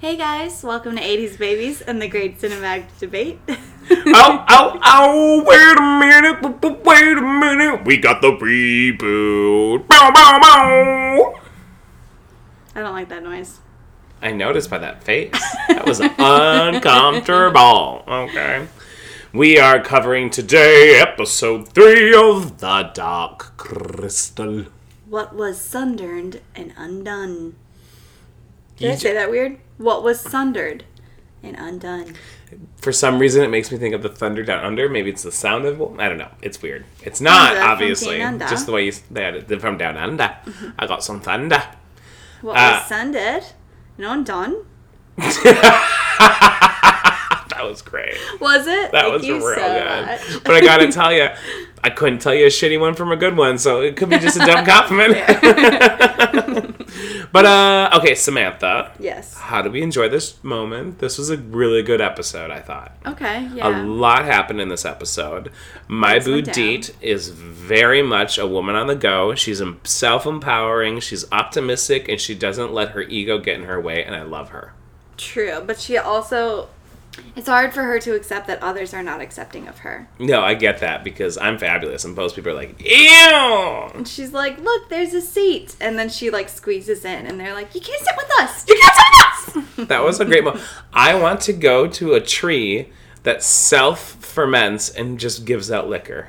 Hey guys, welcome to 80s Babies and the Great Cinematic Debate. ow, ow, ow, wait a minute, wait a minute. We got the reboot. Bow, bow, bow. I don't like that noise. I noticed by that face. That was uncomfortable. Okay. We are covering today episode three of The Dark Crystal. What was sundered and undone? Did I say that weird? What was sundered and undone? For some reason, it makes me think of the thunder down under. Maybe it's the sound of. Well, I don't know. It's weird. It's not Thunder obviously just the way you, they had it from down under. I got some thunder. What Uh, was sundered and undone? Was great. Was it? That Thank was real so good. But I gotta tell you, I couldn't tell you a shitty one from a good one, so it could be just a dumb compliment. but uh, okay, Samantha, yes. how did we enjoy this moment? This was a really good episode, I thought. Okay, Yeah. A lot happened in this episode. My boo went down. Deet is very much a woman on the go. She's self empowering, she's optimistic, and she doesn't let her ego get in her way, and I love her. True, but she also. It's hard for her to accept that others are not accepting of her. No, I get that because I'm fabulous, and most people are like, ew! And she's like, "Look, there's a seat," and then she like squeezes in, and they're like, "You can't sit with us. You can't sit with us." That was a great moment. I want to go to a tree that self ferments and just gives out liquor.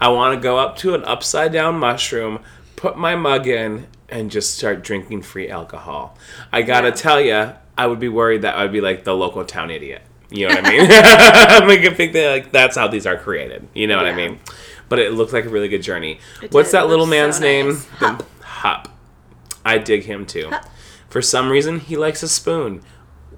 I want to go up to an upside down mushroom, put my mug in, and just start drinking free alcohol. I gotta Yeah. tell you, I would be worried that I'd be like the local town idiot. You know what I mean? I'm like, I think that like that's how these are created. You know what I mean? But it looked like a really good journey. It What's did. that It little looked so man's name? nice. The- Hup. Hup. I dig him too. Hup. For some reason, he likes a spoon.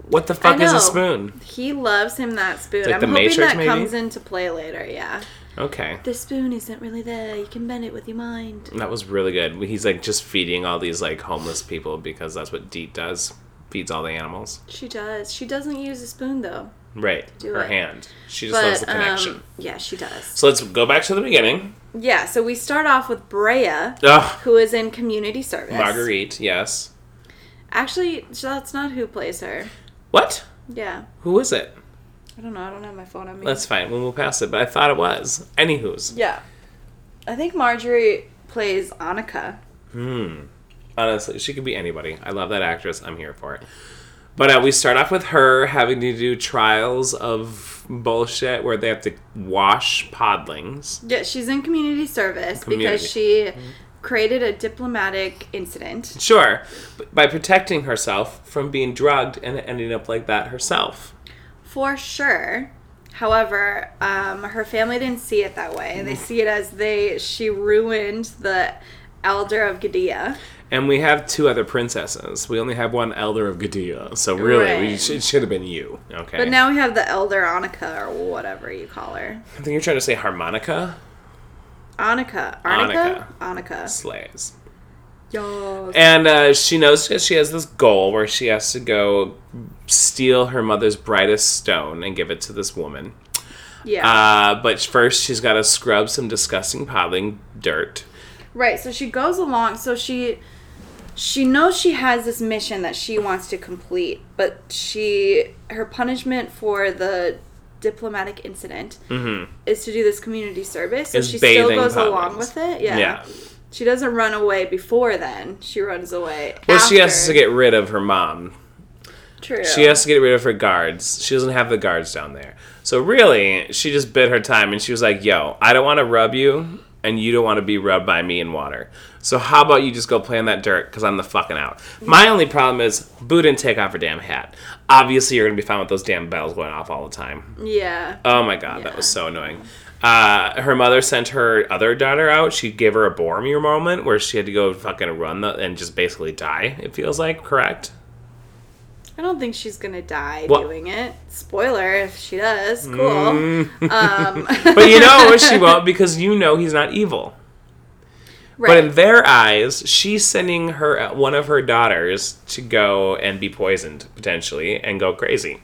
What the fuck is a spoon? He loves him that spoon. like I'm the hoping Matrix, that maybe? comes into play later. Yeah, Okay. the spoon isn't really there. You can bend it with your mind. That was really good. He's like just feeding all these like homeless people because that's what Deet does. Feeds all the animals. She does. She doesn't use a spoon though. Right. Do Her it. hand. She just loves the connection. um, yeah, she does. so let's go back to the beginning. Yeah. So we start off with Brea, Ugh. who is in community service. Marguerite, yes. Actually, that's not who plays her. What? Yeah. Who is it? I don't know. I don't have my phone on me. That's fine. We'll move past it, but I thought it was. Anywho's. Yeah. I think Marjorie plays Annika. Hmm. Honestly, she could be anybody. I love that actress. I'm here for it. But uh, we start off with her having to do trials of bullshit where they have to wash podlings. Yeah, she's in community service Community. because she created a diplomatic incident. Sure, by protecting herself from being drugged and ending up like that herself. For sure. However, um, her family didn't see it that way. They see it as they she ruined the elder of Gadea. And we have two other princesses. We only have one elder of Gadea, so really, we sh- it should have been you. Okay. But now we have the elder Annika or whatever you call her. I think you're trying to say harmonica Annika. Arnica? Annika. slays. Yes. And uh, she knows that she has this goal where she has to go steal her mother's brightest stone and give it to this woman. Yeah. Uh, but first, she's got to scrub some disgusting podling dirt. Right, so she goes along so she she knows she has this mission that she wants to complete, but she her punishment for the diplomatic incident mm-hmm. is to do this community service. So she still goes along with it. Yeah. Yeah. She doesn't run away before then. She runs away. Well, she has to get rid of her mom. True. She has to get rid of her guards. She doesn't have the guards down there. So really, she just bit her time and she was like, "Yo, I don't want to rub you, and you don't want to be rubbed by me in water. So how about you just go play in that dirt? Because I'm the fucking out." My only problem is Boo didn't take off her damn hat. Obviously, you're gonna be fine with those damn bells going off all the time. Yeah. Oh my god, that was so annoying. Uh, her mother sent her other daughter out. She gave her a Boromir moment where she had to go fucking run the, and just basically die. It feels like correct. I don't think she's gonna die What? doing it. Spoiler if she does. Cool. Mm. Um, But you know she won't because you know he's not evil. But in their eyes, she's sending her one of her daughters to go and be poisoned potentially and go crazy.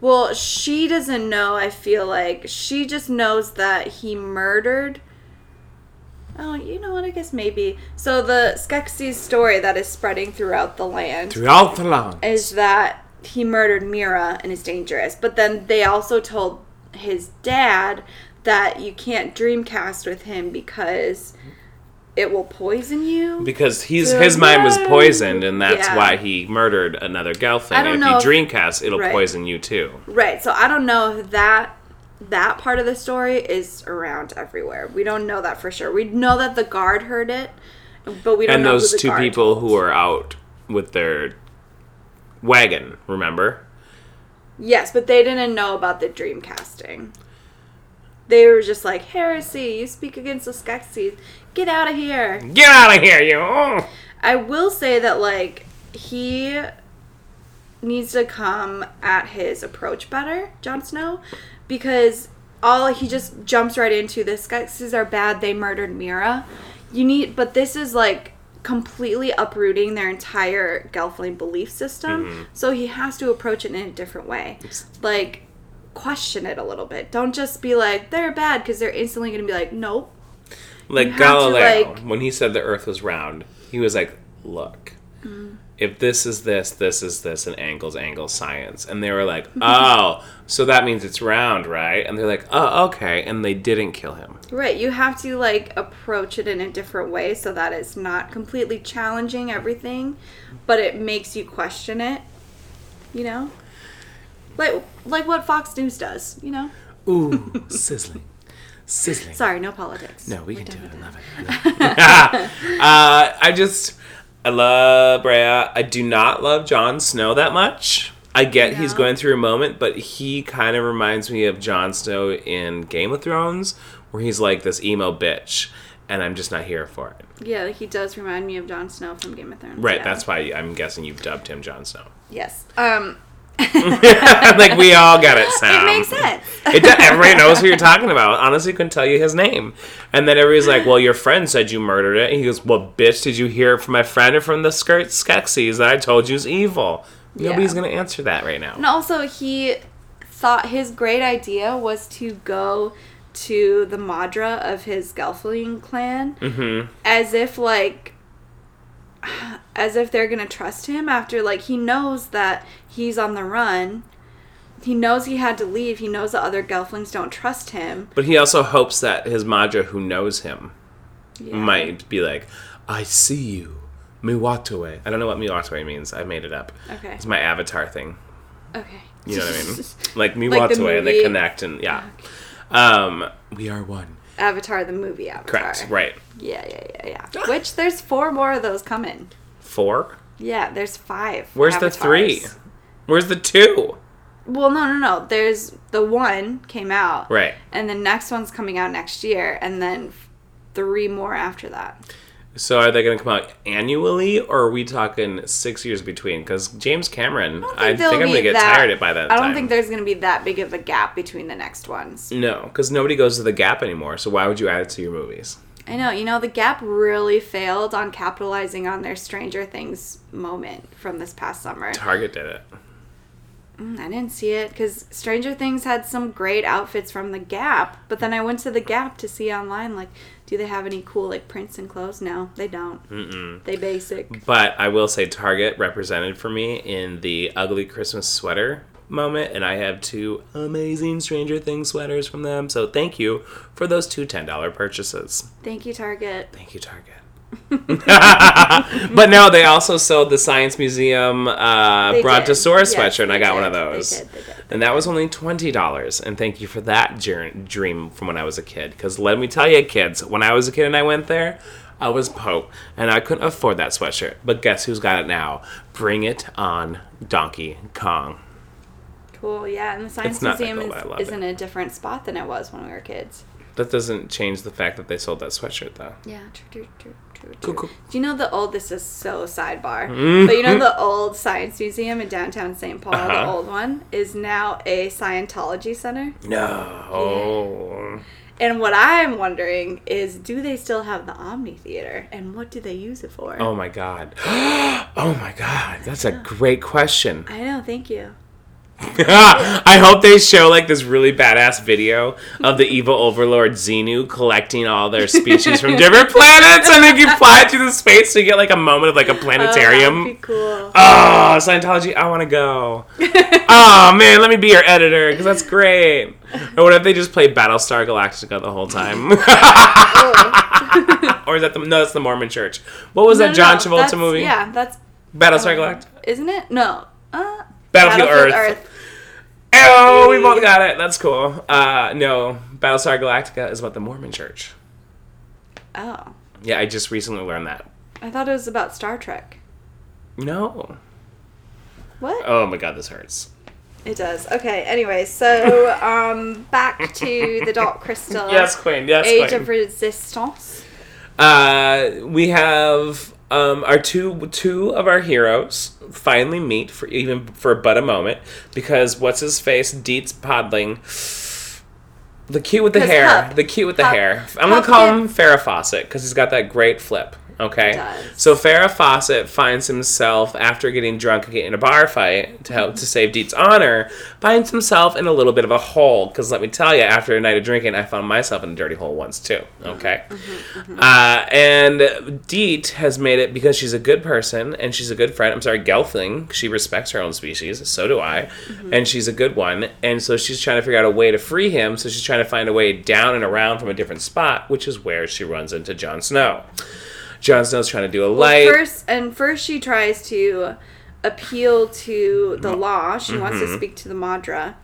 Well, she doesn't know, I feel like. She just knows that he murdered Oh, you know what? I guess maybe. So the Skeksis story that is spreading throughout the land Throughout the land. is that he murdered Mira and is dangerous. But then they also told his dad that you can't dreamfast with him because it will poison you. Because he's his mind was poisoned, and that's Yeah. why he murdered another Gelfling. I don't and know if if- you dreamfast, it'll right. poison you too. Right. So I don't know if that that part of the story is around everywhere. We don't know that for sure. We know that the guard heard it, but we don't And know those who the two guard people who are out with their wagon, remember? Yes, but they didn't know about the dream fasting. They were just like, heresy, you speak against the Skeksis. Get out of here. Get out of here, you! I will say that, like, he needs to come at his approach better, Jon Snow, because all he just jumps right into this Skeksis are bad, they murdered Mira. You need, but this is like completely uprooting their entire Gelfling belief system, so he has to approach it in a different way. Like, question it a little bit. Don't just be like, they're bad, because they're instantly going to be like, nope. Like have to, Galileo, like- when he said the Earth was round, he was like, "Look, Mm. If this is this, this is this, and angles angle science." And they were like, "Oh, so that means it's round, right?" And they're like, "Oh, okay." And they didn't kill him. Right, you have to like approach it in a different way so that it's not completely challenging everything, but it makes you question it. You know? Like like what Fox News does, you know? Ooh, sizzling, sizzling. Sorry, no politics. No, we We're can do it. I love it. uh, I just, I love Brea. I do not love Jon Snow that much. I get he's going through a moment, but he kind of reminds me of Jon Snow in Game of Thrones, where he's like this emo bitch, and I'm just not here for it. Yeah, he does remind me of Jon Snow from Game of Thrones. Right, yeah. that's why I'm guessing you've dubbed him Jon Snow. Yes. Um like we all got it, Sam. it makes sense. It does, everybody knows who you're talking about. Honestly, couldn't tell you his name. And then everybody's like, "Well, your friend said you murdered it." And he goes, "Well, bitch, did you hear it from my friend or from the skirt Skeksis that I told you is evil?" Nobody's Yeah. gonna answer that right now. And also, he thought his great idea was to go to the Maudra of his Gelfling clan Mm-hmm. as if, like, as if they're gonna trust him after, like, he knows that he's on the run. He knows he had to leave. He knows the other Gelflings don't trust him. But he also hopes that his Maudra, who knows him, Yeah. might be like, "I see you, Miwatoe." I don't know what Miwatoe means. I made it up. Okay. It's my avatar thing. Okay. You know what I mean? Like Like the and they connect, and yeah. Um, we are one. Avatar, the movie Avatar. Correct. Right. Yeah, yeah, yeah, yeah. Ah. Which there's four more of those coming. Four. Yeah, there's five. Where's the three? Where's the two? Well, no, no, no. There's the one came out, Right. and the next one's coming out next year, and then three more after that. So are they going to come out annually, or are we talking six years between? Because James Cameron, I think, there'll I'm going to get that- tired of by that I don't think there's going to be that big of a gap between the next ones. No, because nobody goes to the Gap anymore. So why would you add it to your movies? I know, you know, the Gap really failed on capitalizing on their Stranger Things moment from this past summer. Target did it. Mm, I didn't see it because Stranger Things had some great outfits from the Gap, but then I went to the Gap to see online, like, do they have any cool, like, prints and clothes? No, they don't. Mm-mm. They basic. But I will say Target represented for me in the ugly Christmas sweater moment, and I have two amazing Stranger Things sweaters from them. So thank you for those two $10 purchases. Thank you, Target. Thank you, Target. but no, they also sold the Science Museum uh, Brontosaurus. Yes, sweatshirt, and I got one of did. They those. did, they did. And that was only twenty dollars. And thank you for that dream from when I was a kid. Because let me tell you, kids, when I was a kid and I went there, I was Pope, and I couldn't afford that sweatshirt. But guess who's got it now? Bring it on, Donkey Kong. Cool, yeah. And the Science Museum cool, but I love is, is in a different spot than it was when we were kids. That doesn't change the fact that they sold that sweatshirt, though. Yeah, true, true, true, true, Cool, cool. Do you know the old, this is so sidebar, Mhm. but you know the old Science Museum in downtown St. Paul, the Uh-huh. old one, is now a Scientology center? No. And what I'm wondering is, do they still have the Omni Theater, and what do they use it for? Oh my god. oh my god. That's a great question. I know, thank you. I hope they show like this really badass video of the evil overlord Xenu collecting all their species from different planets and they can fly through the space to get like a moment of like a planetarium. Oh, that'd be cool. Oh, Scientology, I want to go. oh man, let me be your editor because that's great. Or what if they just play Battlestar Galactica the whole time? or is that the no? That's the Mormon Church. What was No, that John no, Travolta movie? Yeah, that's Battlestar um, Galactica. Isn't it? No. Uh, Battlefield, Earth. Oh, we both got it. That's cool. Uh, no, Battlestar Galactica is about the Mormon Church. Oh, Yeah, I just recently learned that. I thought it was about Star Trek. No. What? Oh my god, this hurts. It does. Okay. Anyway, so um, back to the Dark Crystal. Yes, Queen. Yes, Age Queen. of Resistance. Uh, we have um, our two two of our heroes finally meet for even for but a moment because what's his face Deet's Podling, the cute with the hair, Hup- the cute with the hair. I'm gonna call him Farrah Fawcett because he's got that great flip. Okay, does. so Farrah Fawcett finds himself after getting drunk and getting in a bar fight to help to save Deet's honor, finds himself in a little bit of a hole. Because let me tell you, after a night of drinking, I found myself in a dirty hole once too. Mm-hmm. Okay, mm-hmm. Mm-hmm. uh, and Deet has made it because she's a good person and she's a good friend. I'm sorry, Gelfling. She respects her own species. So do I. And she's a good one. And so she's trying to figure out a way to free him. So she's trying to find a way down and around from a different spot, which is where she runs into Jon Snow. Jon Snow's trying to do a light. First and first, she tries to appeal to the law. She wants Mm-hmm. to speak to the Maudra,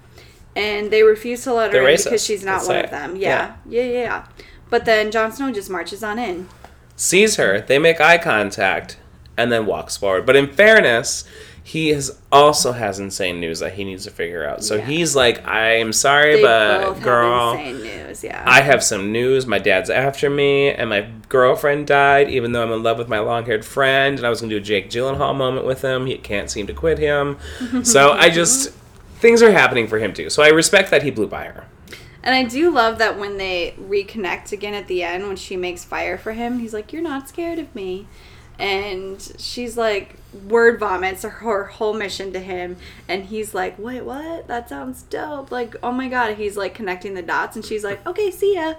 and they refuse to let her They're in racist, because she's not one of them. Yeah. yeah, yeah, yeah. But then Jon Snow just marches on in. sees her, they make eye contact, and then walks forward. But in fairness, he has also has insane news that he needs to figure out. So Yeah. he's like, I am sorry, They but girl, insane news. Yeah. I have some news. My dad's after me, and my girlfriend died, even though I'm in love with my long haired friend, and I was going to do a Jake Gyllenhaal moment with him. He can't seem to quit him. so I just. Things are happening for him too. So I respect that he blew by her. And I do love that when they reconnect again at the end, when she makes fire for him, he's like, You're not scared of me. And she's like, word vomits her, her whole mission to him. And he's like, Wait, what? That sounds dope. Like, oh my God. He's like connecting the dots. And she's like, Okay, see ya.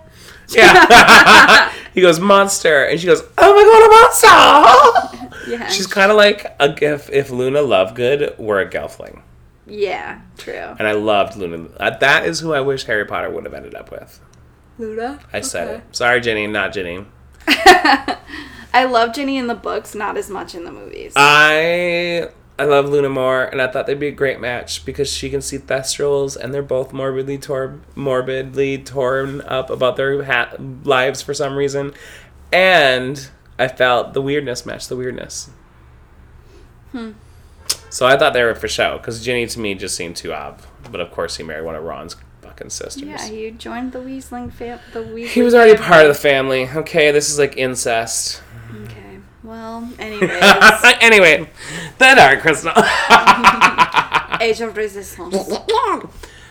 Yeah. he goes, monster. And she goes, oh my god, a monster. Yeah. She's kind of like a, if, if Luna Lovegood were a Gelfling. yeah, true. And I loved Luna. Uh, that is who I wish Harry Potter would have ended up with. Luna? I said it. Sorry, Jenny, not Jenny. I love Ginny in the books, not as much in the movies. I I love Luna more, and I thought they'd be a great match because she can see Thestrals, and they're both morbidly tor- morbidly torn up about their ha- lives for some reason, and I felt the weirdness match the weirdness. Hmm. So I thought they were for show because Ginny to me just seemed too ob, but of course he married one of Ron's fucking sisters. yeah, he joined the Weasling fam. The Weasley He was already family. part of the family. Okay, this is like incest. Well, anyways. anyway, the Dark Crystal. Age of Resistance.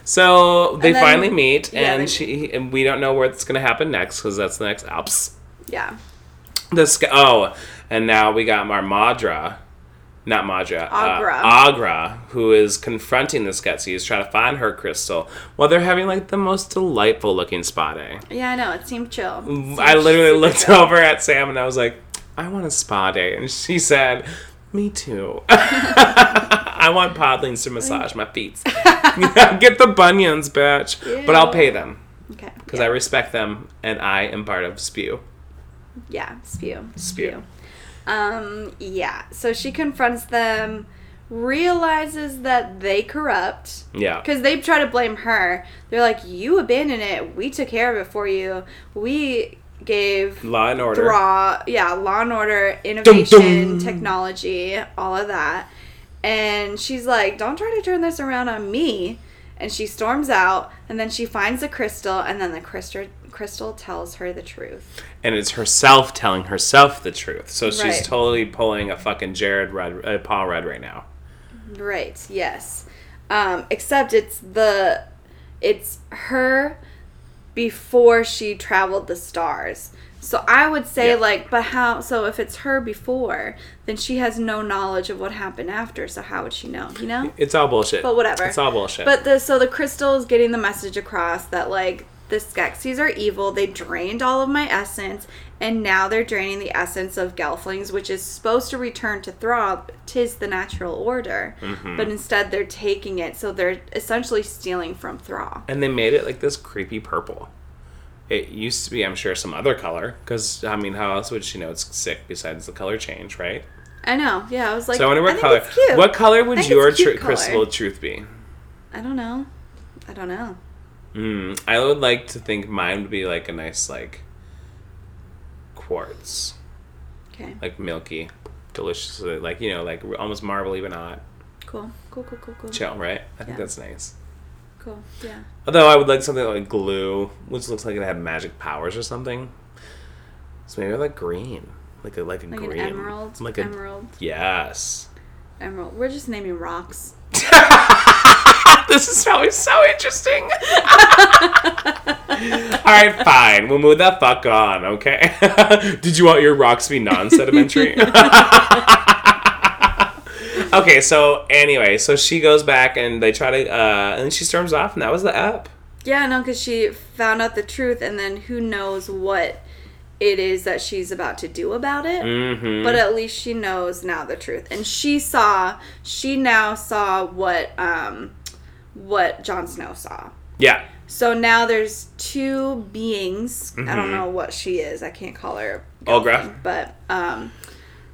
so they then- finally meet, yeah, and they- she and we don't know what's gonna happen next because that's the next ups. Yeah. The sc- oh, and now we got our Maudra, not Maudra, Aughra. uh, Aughra, who is confronting the Skeksis, trying to find her crystal, while they're having like the most delightful looking day. Yeah, I know. It seemed chill. It seemed I literally looked chill. over at Sam and I was like, I want a spa day. And she said, Me too. I want podlings to massage my feet. Get the bunions, bitch. But I'll pay them Okay. because yeah. I respect them and I am part of Spew. Yeah, spew. Spew. Um, yeah. So she confronts them, realizes that they corrupt. Yeah. Because they try to blame her. They're like, you abandoned it. We took care of it for you. We gave Law and order. Yeah, law and order, innovation, dum. technology, all of that. And she's like, don't try to turn this around on me. And she storms out, and then she finds the crystal, and then the crystal crystal tells her the truth. And it's herself telling herself the truth. So she's Right. totally pulling a fucking Jared Red, uh, Paul Rudd right now. Right. Yes. Um, except it's the it's her before she traveled the stars. So I would say Yeah. like, but how? So if it's her before, then she has no knowledge of what happened after. So how would she know? You know. It's all bullshit. But whatever. It's all bullshit. But the so the crystal is getting the message across that like the Skeksis are evil. They drained all of my essence, and now they're draining the essence of Gelflings, which is supposed to return to Thra. Tis the natural order, Mm-hmm. but instead they're taking it. So they're essentially stealing from Thra. and they made it like this creepy purple. It used to be, I'm sure, some other color. Because I mean, how else would she know it's sick besides the color change, right? I know. Yeah, I was like, so I wonder what think color. What color would your tr- crystal truth be? I don't know. I don't know. Mm, I would like to think mine would be like a nice like quartz, Okay. like milky, delicious, like you know, like almost marbly but not. Cool. Cool. Cool. Cool. Cool. Chill, right? I think that's nice. Cool. Yeah. Although I would like something like glue, which looks like it had magic powers or something. So maybe I like green, like a like a Like green, an emerald. like a emerald. yes. Emerald. We're just naming rocks. this is probably so interesting. All right, fine. We'll move that fuck on, okay? Did you want your rocks to be non-sedimentary? okay, so anyway, so she goes back and they try to, uh, and she storms off, and that was the app. Yeah, no, because she found out the truth, and then who knows what it is that she's about to do about it. Mm-hmm. But at least she knows now the truth, and she saw. She now saw what um, what Jon Snow saw. yeah. So now there's two beings. I don't Mhm. know what she is. I can't call her. Olgra. But um,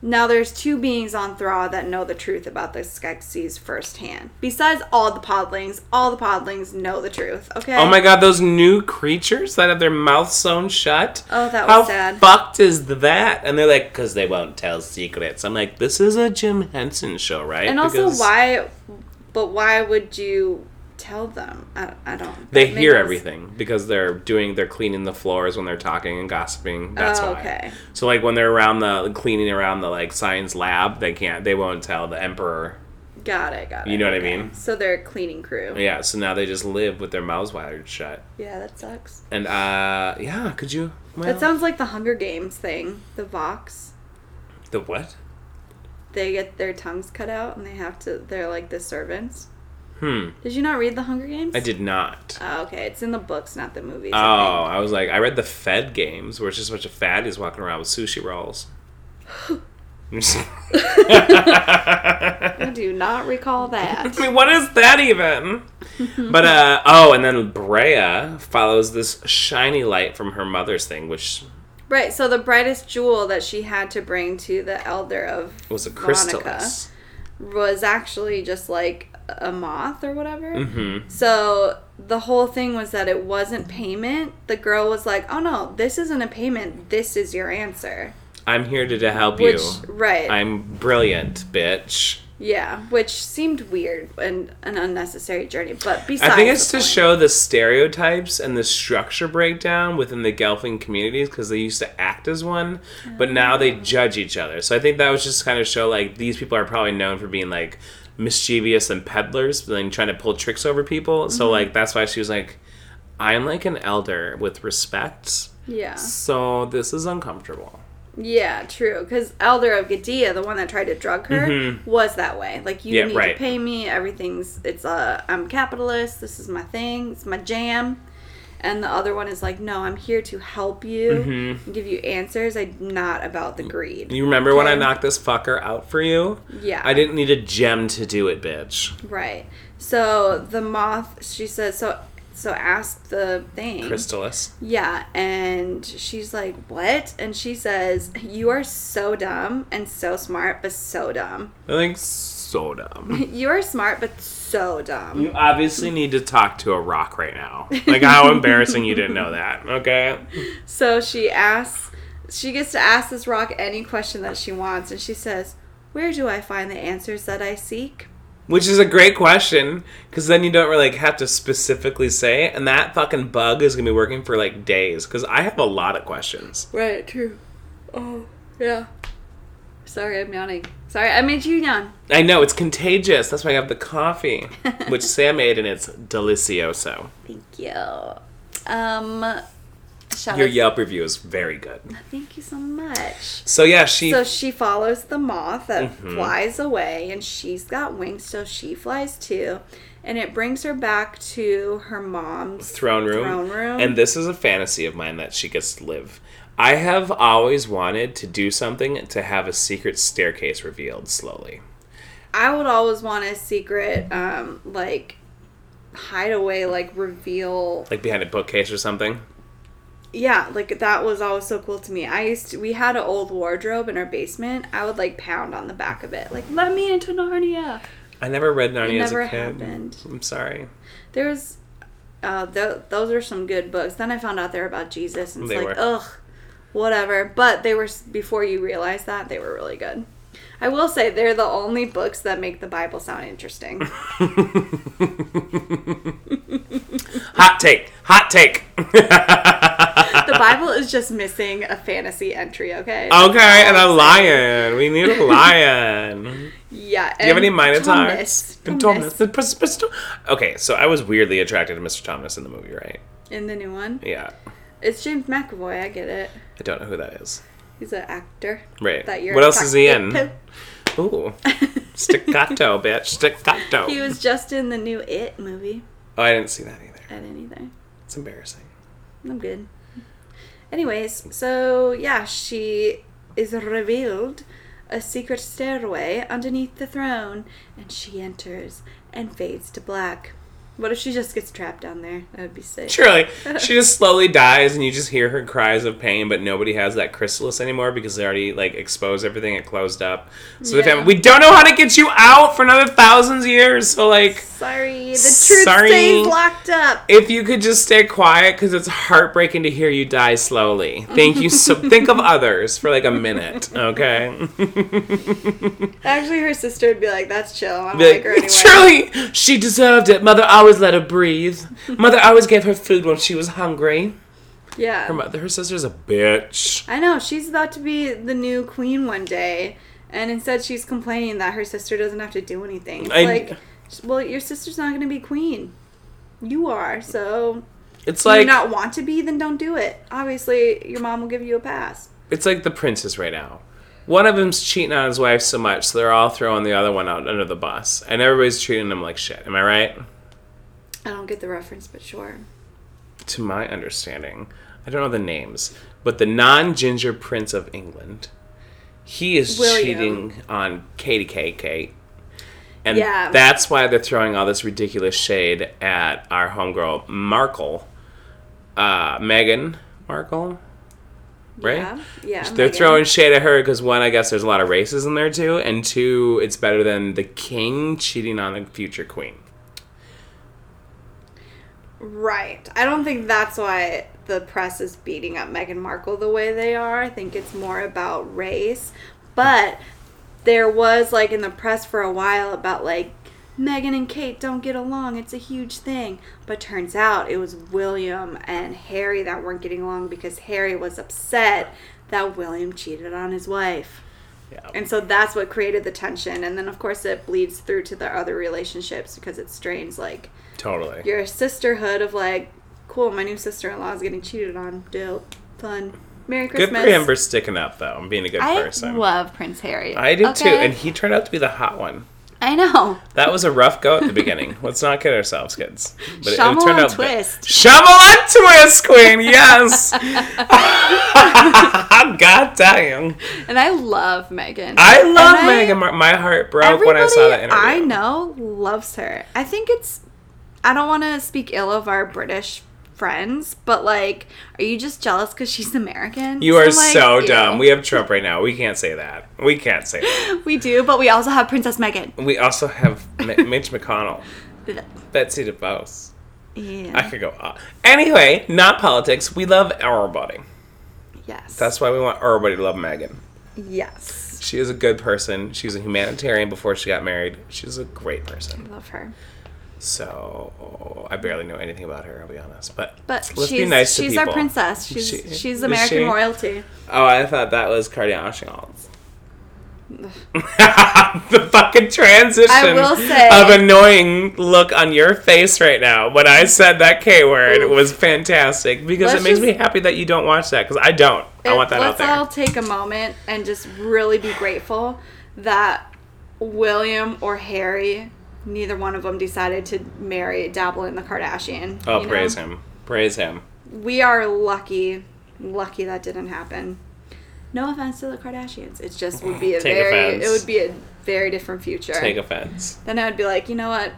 now there's two beings on Thra that know the truth about the Skeksis firsthand. Besides all the podlings, all the podlings know the truth. Okay. Oh my god, those new creatures that have their mouths sewn shut. Oh, that How was sad. fucked is that? And they're like, because they won't tell secrets. I'm like, this is a Jim Henson show, right? And also, why? But why would you tell them? I, I don't. They hear everything because they're doing, they're cleaning the floors when they're talking and gossiping. That's Oh, why. okay. So like when they're around the cleaning around the like science lab, they can't, they won't tell the emperor. Got it. Got it. You know what I mean? So they're a cleaning crew. Yeah. So now they just live with their mouths wired shut. Yeah, that sucks. And uh, yeah, could you? Well, That sounds like the Hunger Games thing. The Vox. the what? They get their tongues cut out and they have to. They're like the servants. Hmm. Did you not read the Hunger Games? I did not. Oh, okay. It's in the books, not the movies. Oh, I I was like, I read the Fed games where it's just a bunch of fatties walking around with sushi rolls. I do not recall that. I mean, what is that even? but uh oh, and then Brea follows this shiny light from her mother's thing, which right. So the brightest jewel that she had to bring to the elder of was a chrysalis. was actually just like a moth or whatever. Mm-hmm. So the whole thing was that it wasn't payment. The girl was like, "Oh no, this isn't a payment. This is your answer." I'm here to, to help Which you. right. I'm brilliant, bitch. Yeah, which seemed weird and an unnecessary journey, but besides I think it's to point. show the stereotypes and the structure breakdown within the Gelfling communities because they used to act as one, but now they Oh. judge each other. So I think that was just kind of show like these people are probably known for being like mischievous and peddlers, but then trying to pull tricks over people. Mm-hmm. So like that's why she was like, I'm like an elder with respect, Yeah. so this is uncomfortable. Yeah, true. Because Elder of Gadea, the one that tried to drug her, was that way. Like, you Mm-hmm. Yeah, need right. to pay me. Everything's, it's, uh, I'm capitalist. This is my thing. It's my jam. And the other one is like, no, I'm here to help you Mm-hmm. and give you answers. I'm not about the greed. You remember when I knocked this fucker out for you? Yeah. I didn't need a gem to do it, bitch. Right. So the moth, she says, so, so ask the thing. Chrysalis. Yeah, and she's like, "What?" And she says, "You are so dumb and so smart, but so dumb. I think so dumb. You are smart, but so dumb." You obviously need to talk to a rock right now. Like how embarrassing you didn't know that. Okay. So she asks, she gets to ask this rock any question that she wants, and she says, "Where do I find the answers that I seek?" Which is a great question because then you don't really like, have to specifically say it, and that fucking bug is gonna be working for like days because I have a lot of questions. Right. True. Oh, yeah. Sorry, I'm yawning. Sorry, I made you yawn. I know it's contagious. That's why I have the coffee, which Sam made, and it's delicioso. Thank you. Um, Your Yelp review is very good. Thank you so much. So yeah, she So she follows the moth that Mm-hmm. flies away, and she's got wings, so she flies too. And it brings her back to her mom's throne room. Throne room. And this is a fantasy of mine that she gets to live. I have always wanted to do something to have a secret staircase revealed slowly. I would always want a secret, um, like hideaway, like reveal. Like behind a bookcase or something. Yeah, like that was always so cool to me. I used to, we had an old wardrobe in our basement. I would like pound on the back of it, like let me into Narnia. I never read Narnia as never a kid. happened. I'm sorry. There's, uh, th- those are some good books. Then I found out they're about Jesus, and it's They like, were. ugh, whatever. But they were before you realize that they were really good. I will say they're the only books that make the Bible sound interesting. Hot take. Hot take. the Bible is just missing a fantasy entry. Okay. Okay, and a lion. We need a lion. Yeah. Do you have any and minotaurs? Thomas. Thomas. Pres- Okay, so I was weirdly attracted to Mr. Thomas in the movie, right? In the new one, Yeah. it's James McAvoy. I get it. I don't know who that is. He's an actor. Right. That you're What else is he in? Ooh. Staccato, bitch. Staccato. He was just in the new It movie. Oh, I didn't see that either. I didn't either. It's embarrassing. I'm good. Anyways, so yeah, she is revealed a secret stairway underneath the throne, and she enters and fades to black. What if she just gets trapped down there? That would be sick. Surely. She just slowly dies and you just hear her cries of pain, but nobody has that chrysalis anymore because they already like exposed everything and closed up. So the family we don't know how to get you out for another thousands of years. So like Sorry, the truth Sorry. stays locked up. if you could just stay quiet because it's heartbreaking to hear you die slowly. Thank you so think of others for like a minute, okay? Actually, her sister would be like, "That's chill. I don't like her anyway." Truly, she deserved it. Mother always let her breathe. Mother always gave her food when she was hungry. Yeah. Her mother, her sister's a bitch. I know she's about to be the new queen one day, and instead she's complaining that her sister doesn't have to do anything. It's I- like, well, your sister's not going to be queen. You are. So, It's if you like not want to be, then don't do it. Obviously, your mom will give you a pass. it's like the princess right now. One of them's cheating on his wife so much, so they're all throwing the other one out under the bus, and everybody's treating him like shit. Am I right? I don't get the reference, but sure. To my understanding, I don't know the names, but the non-ginger prince of England, he is William. cheating on Katie K. Kate. And Yeah. that's why they're throwing all this ridiculous shade at our homegirl Markle, uh, Meghan Markle, right? Yeah. Yeah. They're Meghan. throwing shade at her because one, I guess there's a lot of racism there too, and two, it's better than the king cheating on the future queen. Right. I don't think that's why the press is beating up Meghan Markle the way they are. I think it's more about race. But there was like in the press for a while about like Meghan and Kate don't get along. It's a huge thing. But turns out it was William and Harry that weren't getting along because Harry was upset that William cheated on his wife. Yeah. And so that's what created the tension. And then, of course, it bleeds through to the other relationships because it strains like Totally. your sisterhood of like, cool, my new sister in law is getting cheated on. Dope. Fun. Merry Christmas. Good Christmas. for him for sticking up though and being a good I person. love Prince Harry. I do too, and he turned out to be the hot one. I know. That was a rough go at the beginning. Let's not kid ourselves, kids. But Shyamalan ba- twist. Shyamalan twist, queen. Yes. God damn. And I love Meghan. I love And I- Meghan. Mar- My heart broke when I saw that interview. I know loves her. I think it's. I don't want to speak ill of our British friends, but like, are you just jealous because she's American? You are like, so ew. dumb. We have Trump right now. We can't say that. We can't say that. We do, but we also have Princess Meghan. We also have M- Mitch McConnell, Betsy DeVos. Yeah. I could go on. Anyway, not politics. We love everybody. Yes. That's why we want everybody to love Meghan. yes. She is a good person. She was a humanitarian before she got married. She's a great person. I love her. So I barely know anything about her. I'll be honest, but But let's she's be nice to she's people. our princess. She's She- she's American she? royalty. Oh, I thought that was Kardashians. the fucking transition I will say- of annoying look on your face right now when I said that K word was fantastic because it makes me happy that you don't watch that because I don't. I want that out there. Let's all take a moment and just really be grateful that William or Harry, neither one of them decided to marry, dabble in the Kardashian. oh, you know? praise him. Praise him. We are lucky, lucky that didn't happen. No offense to the Kardashians. It just would be a very, offense. it would be a very different future. Take offense. then I would be like, you know what?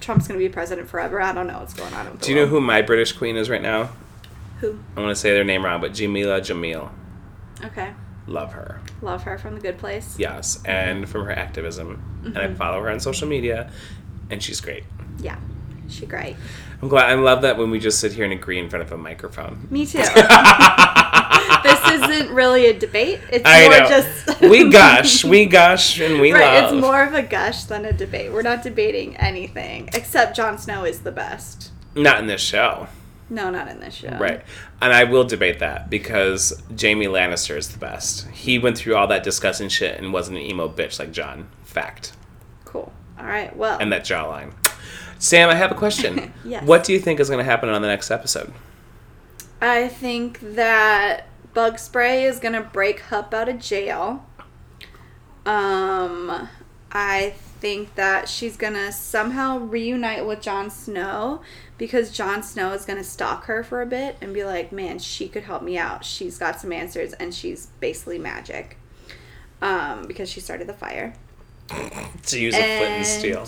Trump's gonna be president forever. I don't know what's going on. Do you know who my British queen is right now? who? I want to say their name wrong, but Jameela Jamil. Okay, Love her. Love her from The Good Place. Yes, and from her activism. And I mm-hmm. follow her on social media, and she's great. Yeah, she great. I'm glad. I love that when we just sit here and agree in front of a microphone. Me too. this isn't really a debate. It's I more know. just we gush, we gush, and we right. love. It's more of a gush than a debate. We're not debating anything except Jon Snow is the best. Not in this show, No, not in this show. right? And I will debate that because Jaime Lannister is the best. He went through all that disgusting shit and wasn't an emo bitch like Jon. Fact. Cool. All right. Well. And that jawline. Sam, I have a question. Yes. What do you think is going to happen on the next episode? I think that Bug Spray is gonna break Hup out of jail. Um, I think that she's gonna somehow reunite with Jon Snow because Jon Snow is gonna stalk her for a bit and be like, "Man, she could help me out. She's got some answers, and she's basically magic." Um, because she started the fire. To use a flint and And- steel.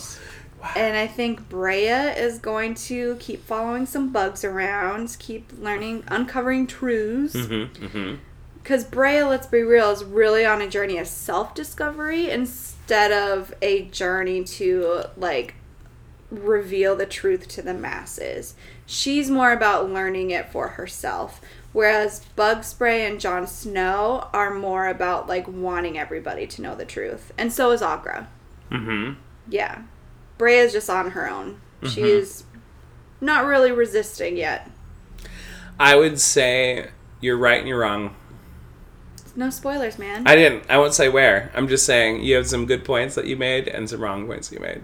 And I think Brea is going to keep following some bugs around, keep learning, uncovering truths. Mm-hmm, mm-hmm. Because Brea, let's be real, is really on a journey of self discovery instead of a journey to, like, reveal the truth to the masses. She's more about learning it for herself. Whereas Bug Spray and Jon Snow are more about, like, wanting everybody to know the truth. And so is Aughra. Mm-hmm. Yeah. Brea is just on her own. She's not really resisting yet. I would say you're right and you're wrong. No spoilers, man. I didn't. I won't say where. I'm just saying you have some good points that you made and some wrong points you made.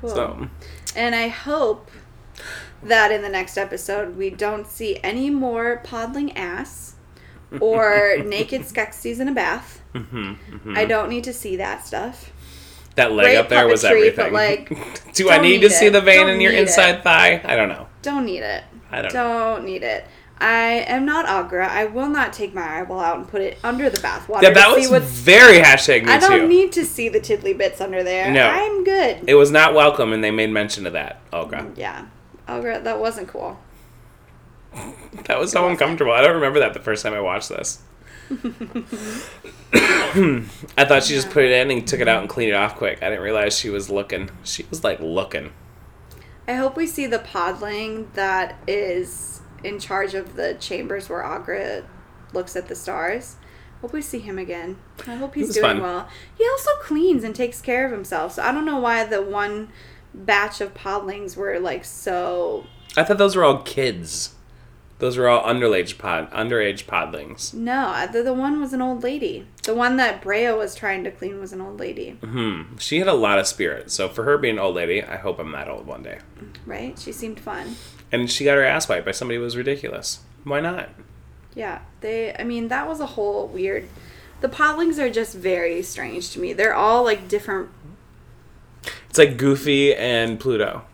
cool. So And I hope that in the next episode we don't see any more podling ass or naked Skeksis in a bath. Mm-hmm, I don't need to see that stuff. that leg Great up there was puppetry, everything. but, like, Do I don't need to need see the vein Don't in your need it. inside thigh? I don't know. Don't need it. I don't. Don't need it. I am not Aughra. I will not take my eyeball out and put it under the bathwater Yeah, that was very hashtag me I don't too. need to see the tiddly bits under there. No. I'm good. it was not welcome, and they made mention of that. Olga, mm, yeah. Aughra, that wasn't cool. that was so uncomfortable. I don't remember that the first time I watched this. I thought she just put it in and took it out and cleaned it off quick. I didn't realize she was looking. She was like looking. I hope we see the podling that is in charge of the chambers where Aughra looks at the stars. Hope we see him again. I hope he's doing fun. well. He also cleans and takes care of himself. So I don't know why the one batch of podlings were like so I thought those were all kids. Those were all underage pod underage podlings. no, the, the one was an old lady. The one that Brea was trying to clean was an old lady, Hmm. She had a lot of spirit. So for her being an old lady, I hope I'm that old one day. right? She seemed fun. And she got her ass wiped by somebody who was ridiculous. Why not? Yeah, they. I mean, that was a whole weird. The podlings are just very strange to me. They're all like different. It's like Goofy and Pluto.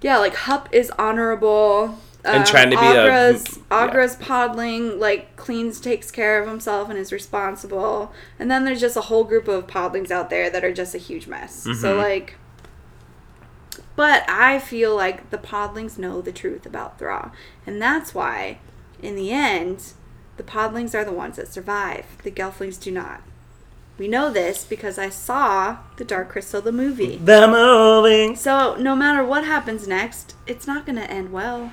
Yeah, like Hup is honorable. And um, trying to be a- Aughra's, yeah. Aughra's podling like cleans, takes care of himself, and is responsible. And then there's just a whole group of podlings out there that are just a huge mess. So Mhm. like. But I feel like the podlings know the truth about Thra. And that's why, in the end, the podlings are the ones that survive. The Gelflings do not. We know this because I saw The Dark Crystal, the movie. The movie. So, no matter what happens next, it's not going to end well.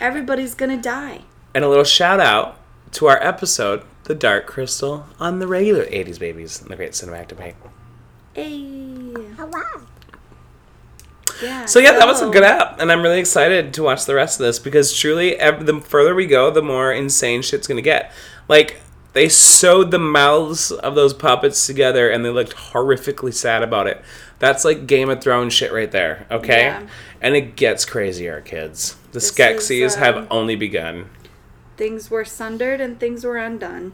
Everybody's going to die. And a little shout out to our episode, The Dark Crystal, on the regular 80s Babies and the Great Cinematic Debate. Hey. Yeah. So yeah, that was a good app, and I'm really excited to watch the rest of this because truly, ev- the further we go, the more insane shit's gonna get. Like they sewed the mouths of those puppets together and they looked horrifically sad about it. That's like Game of Thrones shit right there, okay? Yeah. And it gets crazier, kids. The This Skeksis is, um, have only begun. Things were sundered and things were undone.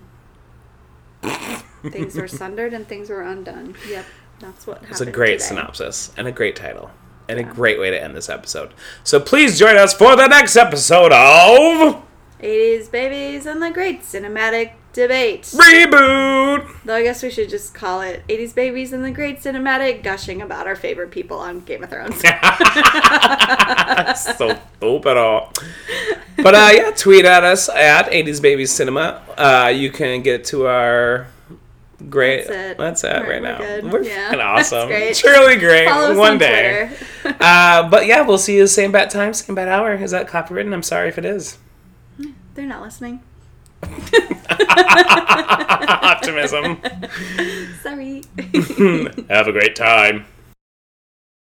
things were sundered and things were undone. Yep, that's what happened. It's a great today. synopsis and a great title. And a great way to end this episode. So please join us for the next episode of 80s babies and the great cinematic debate. Reboot! Though I guess we should just call it 80s babies and the great cinematic gushing about our favorite people on Game of Thrones. so stupid. But uh, yeah, tweet at us at 80s Babies Cinema. Uh, you can get to our great. That's it. That's it We're- right we're now. good. We're Yeah, fucking awesome. great. Truly great. Follow One on day. Uh, but yeah, we'll see you same bat time, same bat hour. Is that copywritten? I'm sorry if it is. They're not listening. Optimism. Sorry. Have a great time.